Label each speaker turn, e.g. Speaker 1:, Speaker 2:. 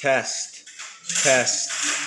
Speaker 1: Test. Test.